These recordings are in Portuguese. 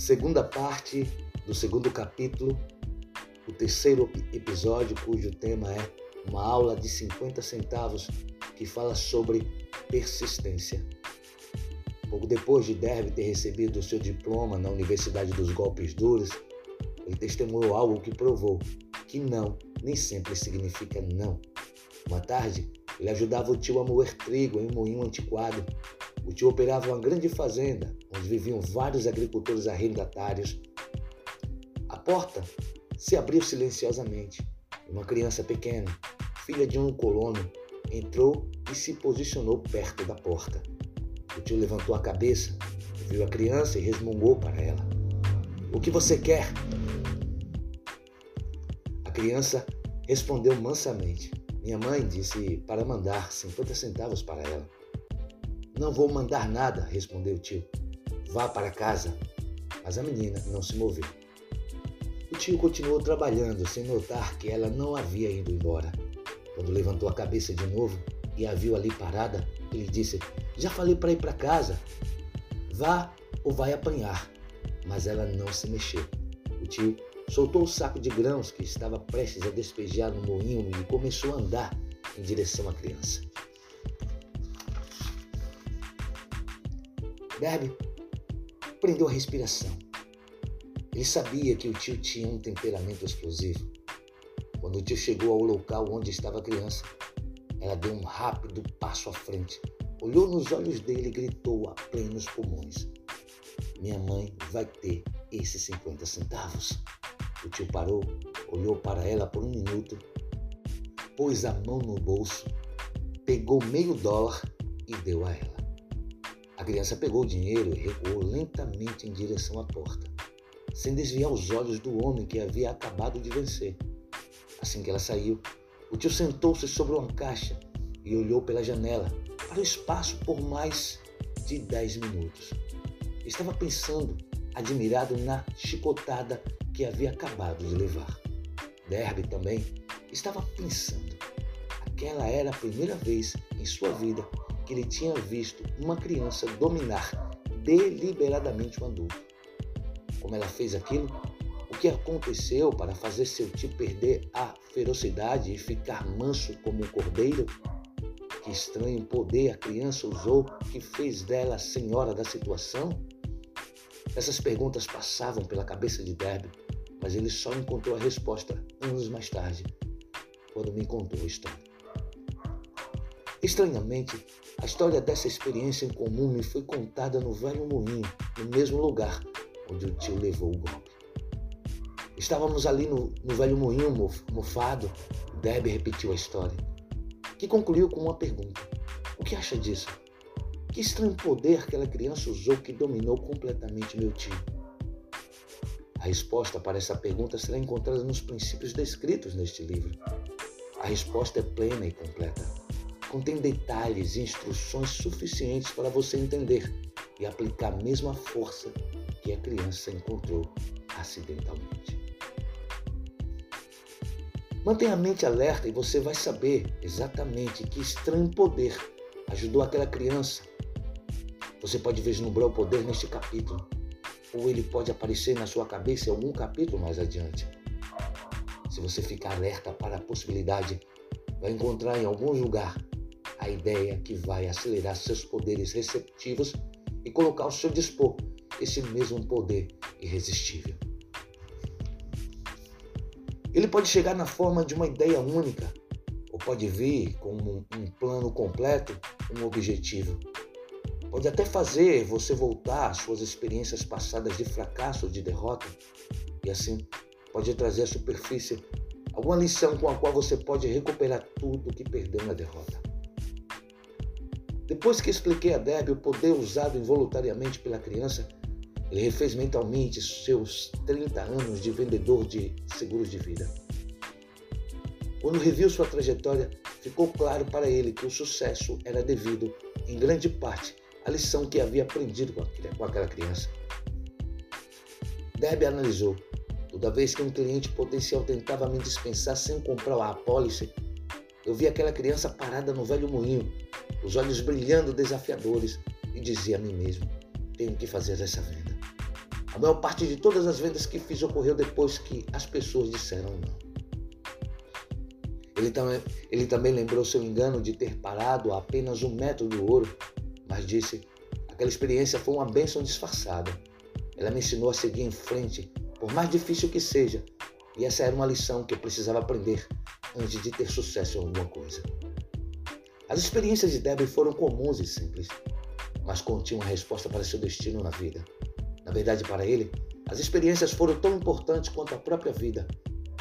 Segunda parte do segundo capítulo, o terceiro episódio, cujo tema é uma aula de 50 centavos que fala sobre persistência. Pouco depois de Derby ter recebido o seu diploma na Universidade dos Golpes Duros, ele testemunhou algo que provou que não nem sempre significa não. Uma tarde, ele ajudava o tio a moer trigo em um moinho antiquado. O tio operava uma grande fazenda, onde viviam vários agricultores arrendatários. A porta se abriu silenciosamente uma criança pequena, filha de um colono, entrou e se posicionou perto da porta. O tio levantou a cabeça, viu a criança e resmungou para ela: O que você quer? A criança respondeu mansamente. Minha mãe disse para mandar 50 centavos para ela. Não vou mandar nada, respondeu o tio. Vá para casa. Mas a menina não se moveu. O tio continuou trabalhando, sem notar que ela não havia ido embora. Quando levantou a cabeça de novo e a viu ali parada, ele disse: Já falei para ir para casa. Vá ou vai apanhar. Mas ela não se mexeu. O tio soltou o saco de grãos que estava prestes a despejar no moinho e começou a andar em direção à criança. Derby prendeu a respiração. Ele sabia que o tio tinha um temperamento explosivo. Quando o tio chegou ao local onde estava a criança, ela deu um rápido passo à frente, olhou nos olhos dele e gritou a plenos pulmões: Minha mãe vai ter esses 50 centavos. O tio parou, olhou para ela por um minuto, pôs a mão no bolso, pegou meio dólar e deu a ela. A criança pegou o dinheiro e recuou lentamente em direção à porta, sem desviar os olhos do homem que havia acabado de vencer. Assim que ela saiu, o tio sentou-se sobre uma caixa e olhou pela janela para o espaço por mais de dez minutos. Estava pensando, admirado na chicotada que havia acabado de levar. Derby também estava pensando. Aquela era a primeira vez em sua vida que ele tinha visto uma criança dominar deliberadamente um adulto. Como ela fez aquilo? O que aconteceu para fazer seu tio perder a ferocidade e ficar manso como um cordeiro? Que estranho poder a criança usou que fez dela a senhora da situação? Essas perguntas passavam pela cabeça de Derby mas ele só encontrou a resposta anos mais tarde, quando me contou a história. Estranhamente, a história dessa experiência em comum me foi contada no velho moinho, no mesmo lugar onde o tio levou o golpe. Estávamos ali no, no velho moinho mofado, Debbie repetiu a história, que concluiu com uma pergunta. O que acha disso? Que estranho poder aquela criança usou que dominou completamente meu tio? A resposta para essa pergunta será encontrada nos princípios descritos neste livro. A resposta é plena e completa. Contém detalhes e instruções suficientes para você entender e aplicar a mesma força que a criança encontrou acidentalmente. Mantenha a mente alerta e você vai saber exatamente que estranho poder ajudou aquela criança. Você pode vislumbrar o poder neste capítulo ou ele pode aparecer na sua cabeça em algum capítulo mais adiante. Se você ficar alerta para a possibilidade, vai encontrar em algum lugar a ideia que vai acelerar seus poderes receptivos e colocar ao seu dispor esse mesmo poder irresistível. Ele pode chegar na forma de uma ideia única, ou pode vir como um plano completo, um objetivo. Pode até fazer você voltar às suas experiências passadas de fracasso ou de derrota, e assim pode trazer à superfície alguma lição com a qual você pode recuperar tudo que perdeu na derrota. Depois que expliquei a Debbie o poder usado involuntariamente pela criança, ele refez mentalmente seus 30 anos de vendedor de seguros de vida. Quando reviu sua trajetória, ficou claro para ele que o sucesso era devido, em grande parte, a lição que havia aprendido com aquela criança. Debbie analisou. Toda vez que um cliente potencial tentava me dispensar sem comprar a apólice, eu via aquela criança parada no velho moinho, os olhos brilhando desafiadores, e dizia a mim mesmo: tenho que fazer essa venda. A maior parte de todas as vendas que fiz ocorreu depois que as pessoas disseram não. Ele também, ele também lembrou seu engano de ter parado a apenas um metro do ouro, mas disse: aquela experiência foi uma bênção disfarçada. Ela me ensinou a seguir em frente, por mais difícil que seja, e essa era uma lição que eu precisava aprender antes de ter sucesso em alguma coisa. As experiências de Debbie foram comuns e simples, mas continham uma resposta para seu destino na vida. Na verdade, para ele, as experiências foram tão importantes quanto a própria vida,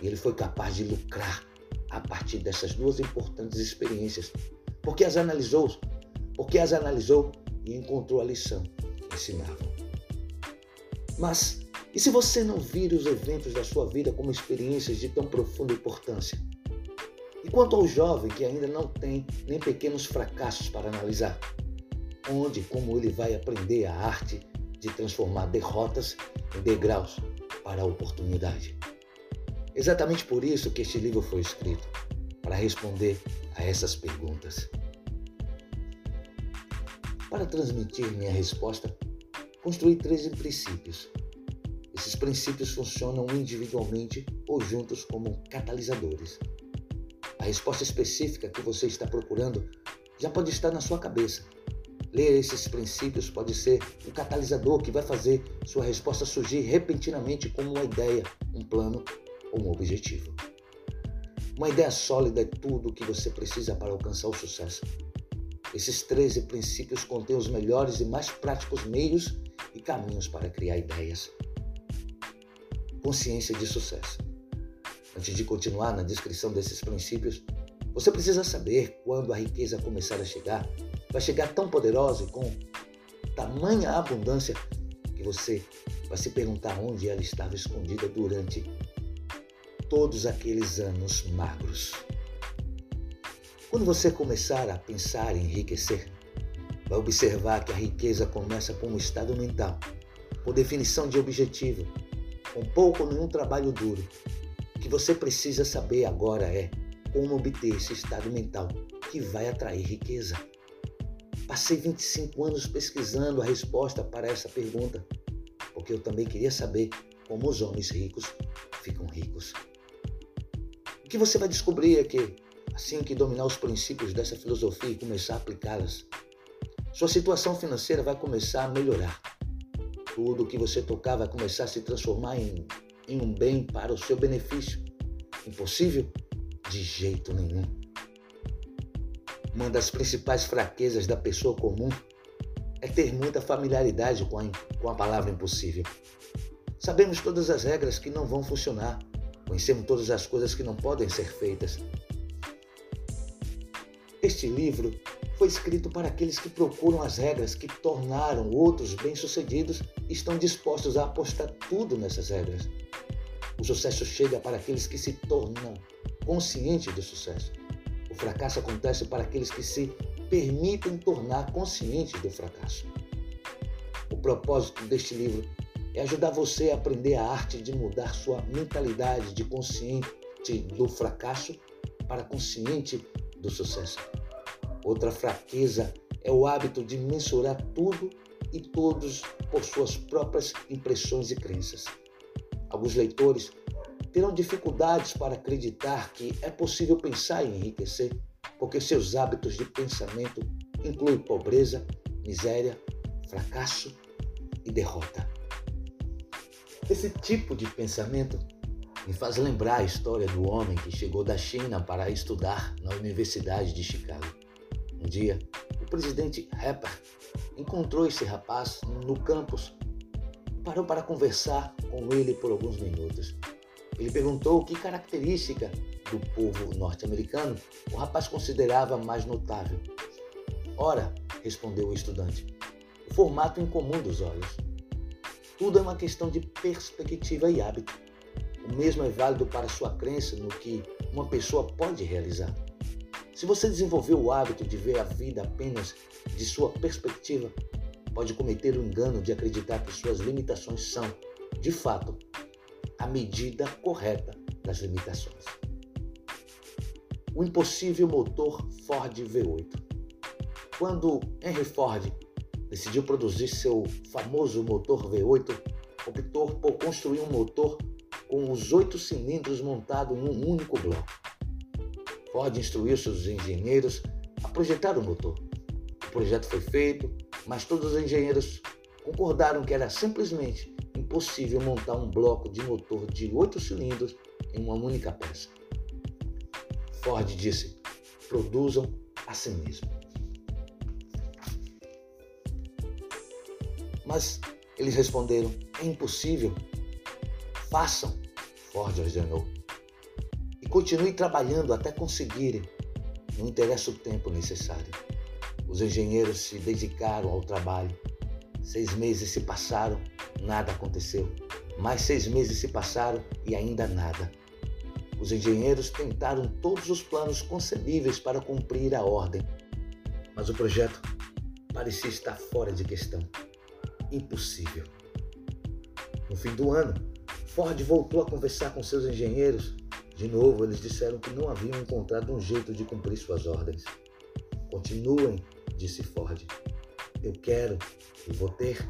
e ele foi capaz de lucrar a partir dessas duas importantes experiências, porque as analisou, porque as analisou e encontrou a lição que ensinavam. Mas e se você não vira os eventos da sua vida como experiências de tão profunda importância? E quanto ao jovem que ainda não tem nem pequenos fracassos para analisar? Onde e como ele vai aprender a arte de transformar derrotas em degraus para a oportunidade? Exatamente por isso que este livro foi escrito para responder a essas perguntas. Para transmitir minha resposta, construí três princípios. Esses princípios funcionam individualmente ou juntos como catalisadores. A resposta específica que você está procurando já pode estar na sua cabeça. Ler esses princípios pode ser o catalisador que vai fazer sua resposta surgir repentinamente como uma ideia, um plano ou um objetivo. Uma ideia sólida é tudo o que você precisa para alcançar o sucesso. Esses 13 princípios contêm os melhores e mais práticos meios e caminhos para criar ideias. Consciência de sucesso. Antes de continuar na descrição desses princípios, você precisa saber quando a riqueza começar a chegar, vai chegar tão poderosa e com tamanha abundância que você vai se perguntar onde ela estava escondida durante todos aqueles anos magros. Quando você começar a pensar em enriquecer, vai observar que a riqueza começa com um estado mental, com definição de objetivo, com pouco ou nenhum trabalho duro. O que você precisa saber agora é como obter esse estado mental que vai atrair riqueza. Passei 25 anos pesquisando a resposta para essa pergunta, porque eu também queria saber como os homens ricos ficam ricos que você vai descobrir é que, assim que dominar os princípios dessa filosofia e começar a aplicá-las, sua situação financeira vai começar a melhorar. Tudo que você tocar vai começar a se transformar em, em um bem para o seu benefício. Impossível? De jeito nenhum. Uma das principais fraquezas da pessoa comum é ter muita familiaridade com a, com a palavra impossível. Sabemos todas as regras que não vão funcionar Conhecemos todas as coisas que não podem ser feitas. Este livro foi escrito para aqueles que procuram as regras que tornaram outros bem-sucedidos estão dispostos a apostar tudo nessas regras. O sucesso chega para aqueles que se tornam conscientes do sucesso. O fracasso acontece para aqueles que se permitem tornar conscientes do fracasso. O propósito deste livro é ajudar você a aprender a arte de mudar sua mentalidade de consciente do fracasso para consciente do sucesso. Outra fraqueza é o hábito de mensurar tudo e todos por suas próprias impressões e crenças. Alguns leitores terão dificuldades para acreditar que é possível pensar em enriquecer, porque seus hábitos de pensamento incluem pobreza, miséria, fracasso e derrota. Esse tipo de pensamento me faz lembrar a história do homem que chegou da China para estudar na Universidade de Chicago. Um dia, presidente Harper encontrou esse rapaz no campus parou para conversar com ele por alguns minutos. Ele perguntou que característica do povo norte-americano o rapaz considerava mais notável. Ora, respondeu o estudante, o formato incomum dos olhos. Tudo é uma questão de perspectiva e hábito. O mesmo é válido para sua crença no que uma pessoa pode realizar. Se você desenvolver o hábito de ver a vida apenas de sua perspectiva, pode cometer o engano de acreditar que suas limitações são, de fato, a medida correta das limitações. O impossível motor Ford V8. Quando Henry Ford decidiu produzir seu famoso motor V8, optou por construir um motor com os oito cilindros montados em um único bloco. Ford instruiu seus engenheiros a projetar o motor. O projeto foi feito, mas todos os engenheiros concordaram que era simplesmente impossível montar um bloco de motor de oito cilindros em uma única peça. Ford disse: produzam a si mesmo. Mas eles responderam: é impossível. Façam, Ford ordenou. Continue trabalhando até conseguirem. Não interessa o tempo necessário. Os engenheiros se dedicaram ao trabalho. Seis meses se passaram, nada aconteceu. Mais seis meses se passaram e ainda nada. Os engenheiros tentaram todos os planos concebíveis para cumprir a ordem, mas o projeto parecia estar fora de questão. Impossível. No fim do ano, Ford voltou a conversar com seus engenheiros. De novo, eles disseram que não haviam encontrado um jeito de cumprir suas ordens. Continuem disse Ford. Eu quero e vou ter.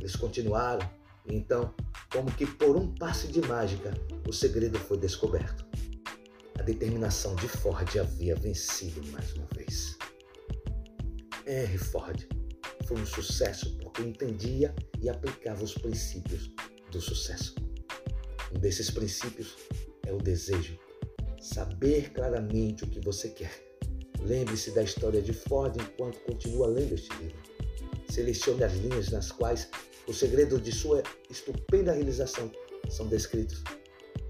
Eles continuaram, e então, como que por um passe de mágica, o segredo foi descoberto. A determinação de Ford havia vencido mais uma vez. R. Ford foi um sucesso porque entendia e aplicava os princípios do sucesso. Um desses princípios é o desejo. Saber claramente o que você quer Lembre-se da história de Ford enquanto continua lendo este livro. Selecione as linhas nas quais o segredo de sua estupenda realização são descritos.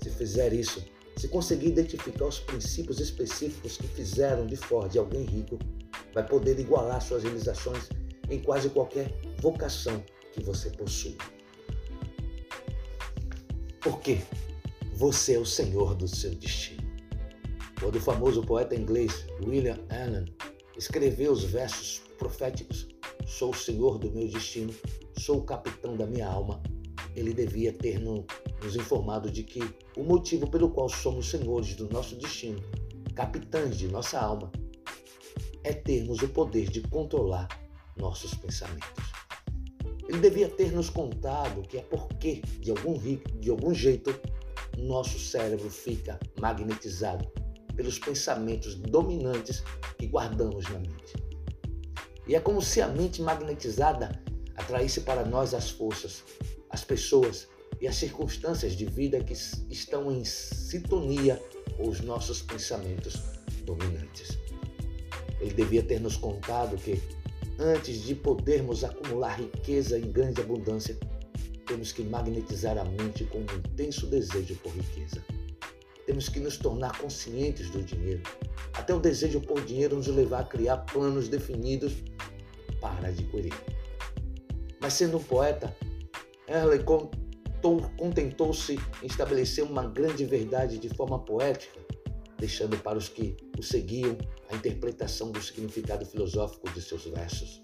Se fizer isso, se conseguir identificar os princípios específicos que fizeram de Ford alguém rico, vai poder igualar suas realizações em quase qualquer vocação que você possua. Porque você é o senhor do seu destino. Quando o famoso poeta inglês William Allen escreveu os versos proféticos: Sou o senhor do meu destino, sou o capitão da minha alma, ele devia ter nos informado de que o motivo pelo qual somos senhores do nosso destino, capitães de nossa alma, é termos o poder de controlar nossos pensamentos. Ele devia ter nos contado que é porque, de algum, de algum jeito, nosso cérebro fica magnetizado pelos pensamentos dominantes que guardamos na mente. E é como se a mente magnetizada atraísse para nós as forças, as pessoas e as circunstâncias de vida que estão em sintonia com os nossos pensamentos dominantes. Ele devia ter nos contado que, antes de podermos acumular riqueza em grande abundância, temos que magnetizar a mente com um intenso desejo por riqueza. Temos que nos tornar conscientes do dinheiro. Até o desejo por dinheiro nos levar a criar planos definidos para adquirir. Mas sendo um poeta, Erle contentou-se em estabelecer uma grande verdade de forma poética, deixando para os que o seguiam a interpretação do significado filosófico de seus versos.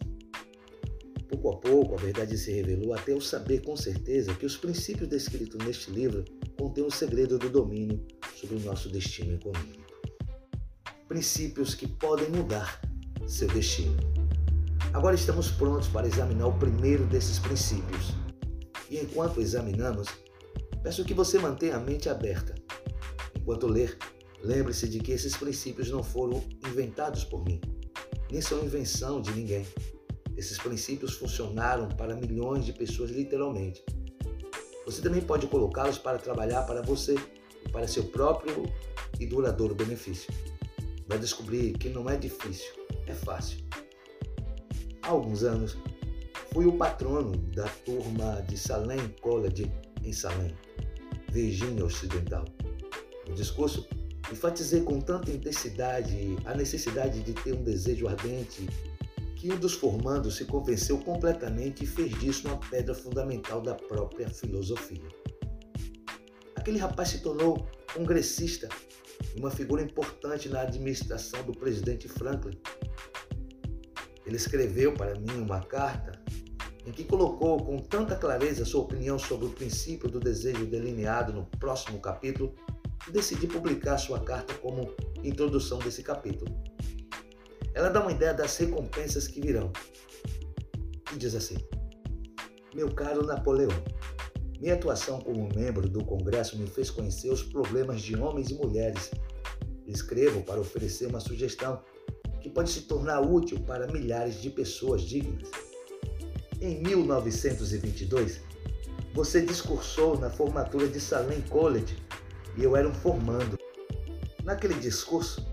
Pouco a pouco, a verdade se revelou até eu saber com certeza que os princípios descritos neste livro contêm o segredo do domínio sobre o nosso destino econômico. Princípios que podem mudar seu destino. Agora estamos prontos para examinar o primeiro desses princípios. E enquanto examinamos, peço que você mantenha a mente aberta. Enquanto ler, lembre-se de que esses princípios não foram inventados por mim, nem são invenção de ninguém. Esses princípios funcionaram para milhões de pessoas literalmente. Você também pode colocá-los para trabalhar para você para seu próprio e duradouro benefício. Vai descobrir que não é difícil, é fácil. Há alguns anos, fui o patrono da turma de Salem College em Salem, Virgínia Ocidental. No discurso, enfatizei com tanta intensidade a necessidade de ter um desejo ardente que um dos formandos se convenceu completamente e fez disso uma pedra fundamental da própria filosofia. Aquele rapaz se tornou congressista e uma figura importante na administração do presidente Franklin. Ele escreveu para mim uma carta em que colocou com tanta clareza sua opinião sobre o princípio do desejo delineado no próximo capítulo decidi publicar sua carta como introdução desse capítulo. Ela dá uma ideia das recompensas que virão. E diz assim: Meu caro Napoleão, Minha atuação como membro do Congresso me fez conhecer os problemas de homens e mulheres. Escrevo para oferecer uma sugestão que pode se tornar útil para milhares de pessoas dignas. Em 1922, você discursou na formatura de Salem College e eu era um formando. Naquele discurso,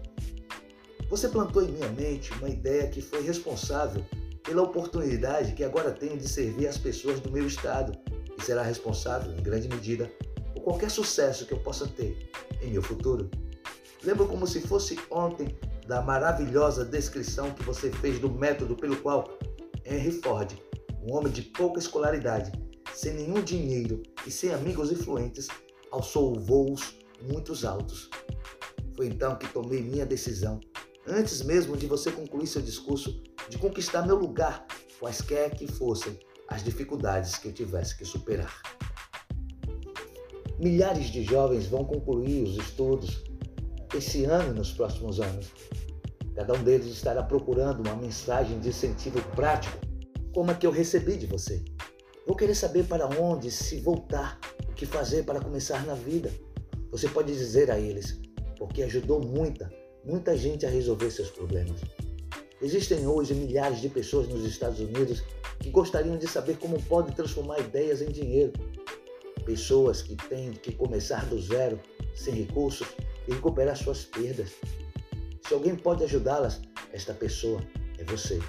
você plantou em minha mente uma ideia que foi responsável pela oportunidade que agora tenho de servir as pessoas do meu estado e será responsável, em grande medida, por qualquer sucesso que eu possa ter em meu futuro. Lembro como se fosse ontem da maravilhosa descrição que você fez do método pelo qual Henry Ford, um homem de pouca escolaridade, sem nenhum dinheiro e sem amigos influentes, alçou voos muito altos. Foi então que tomei minha decisão, antes mesmo de você concluir seu discurso, de conquistar meu lugar, quaisquer que fossem as dificuldades que eu tivesse que superar. Milhares de jovens vão concluir os estudos esse ano e nos próximos anos. Cada um deles estará procurando uma mensagem de incentivo prático, como a que eu recebi de você. Vou querer saber para onde se voltar, o que fazer para começar na vida. Você pode dizer a eles, porque ajudou muita, muita gente a resolver seus problemas. Existem hoje milhares de pessoas nos Estados Unidos que gostariam de saber como pode transformar ideias em dinheiro. Pessoas que têm que começar do zero, sem recursos, e recuperar suas perdas. Se alguém pode ajudá-las, esta pessoa é você.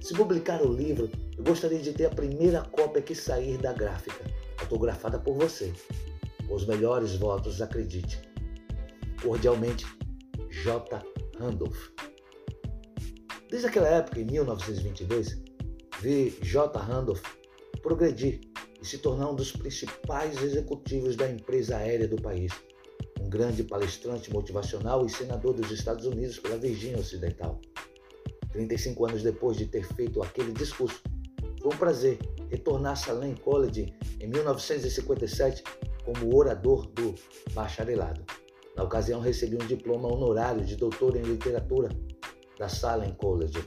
Se publicar o livro, eu gostaria de ter a primeira cópia que sair da gráfica, autografada por você. Com os melhores votos, acredite. Cordialmente, J. Randolph. Desde aquela época, em 1922, vi J. Randolph progredir e se tornar um dos principais executivos da empresa aérea do país, um grande palestrante motivacional e senador dos Estados Unidos pela Virgínia Ocidental. 35 anos depois de ter feito aquele discurso, foi um prazer retornar a Salem College em 1957 como orador do bacharelado. Na ocasião, recebi um diploma honorário de doutor em literatura da Salem College.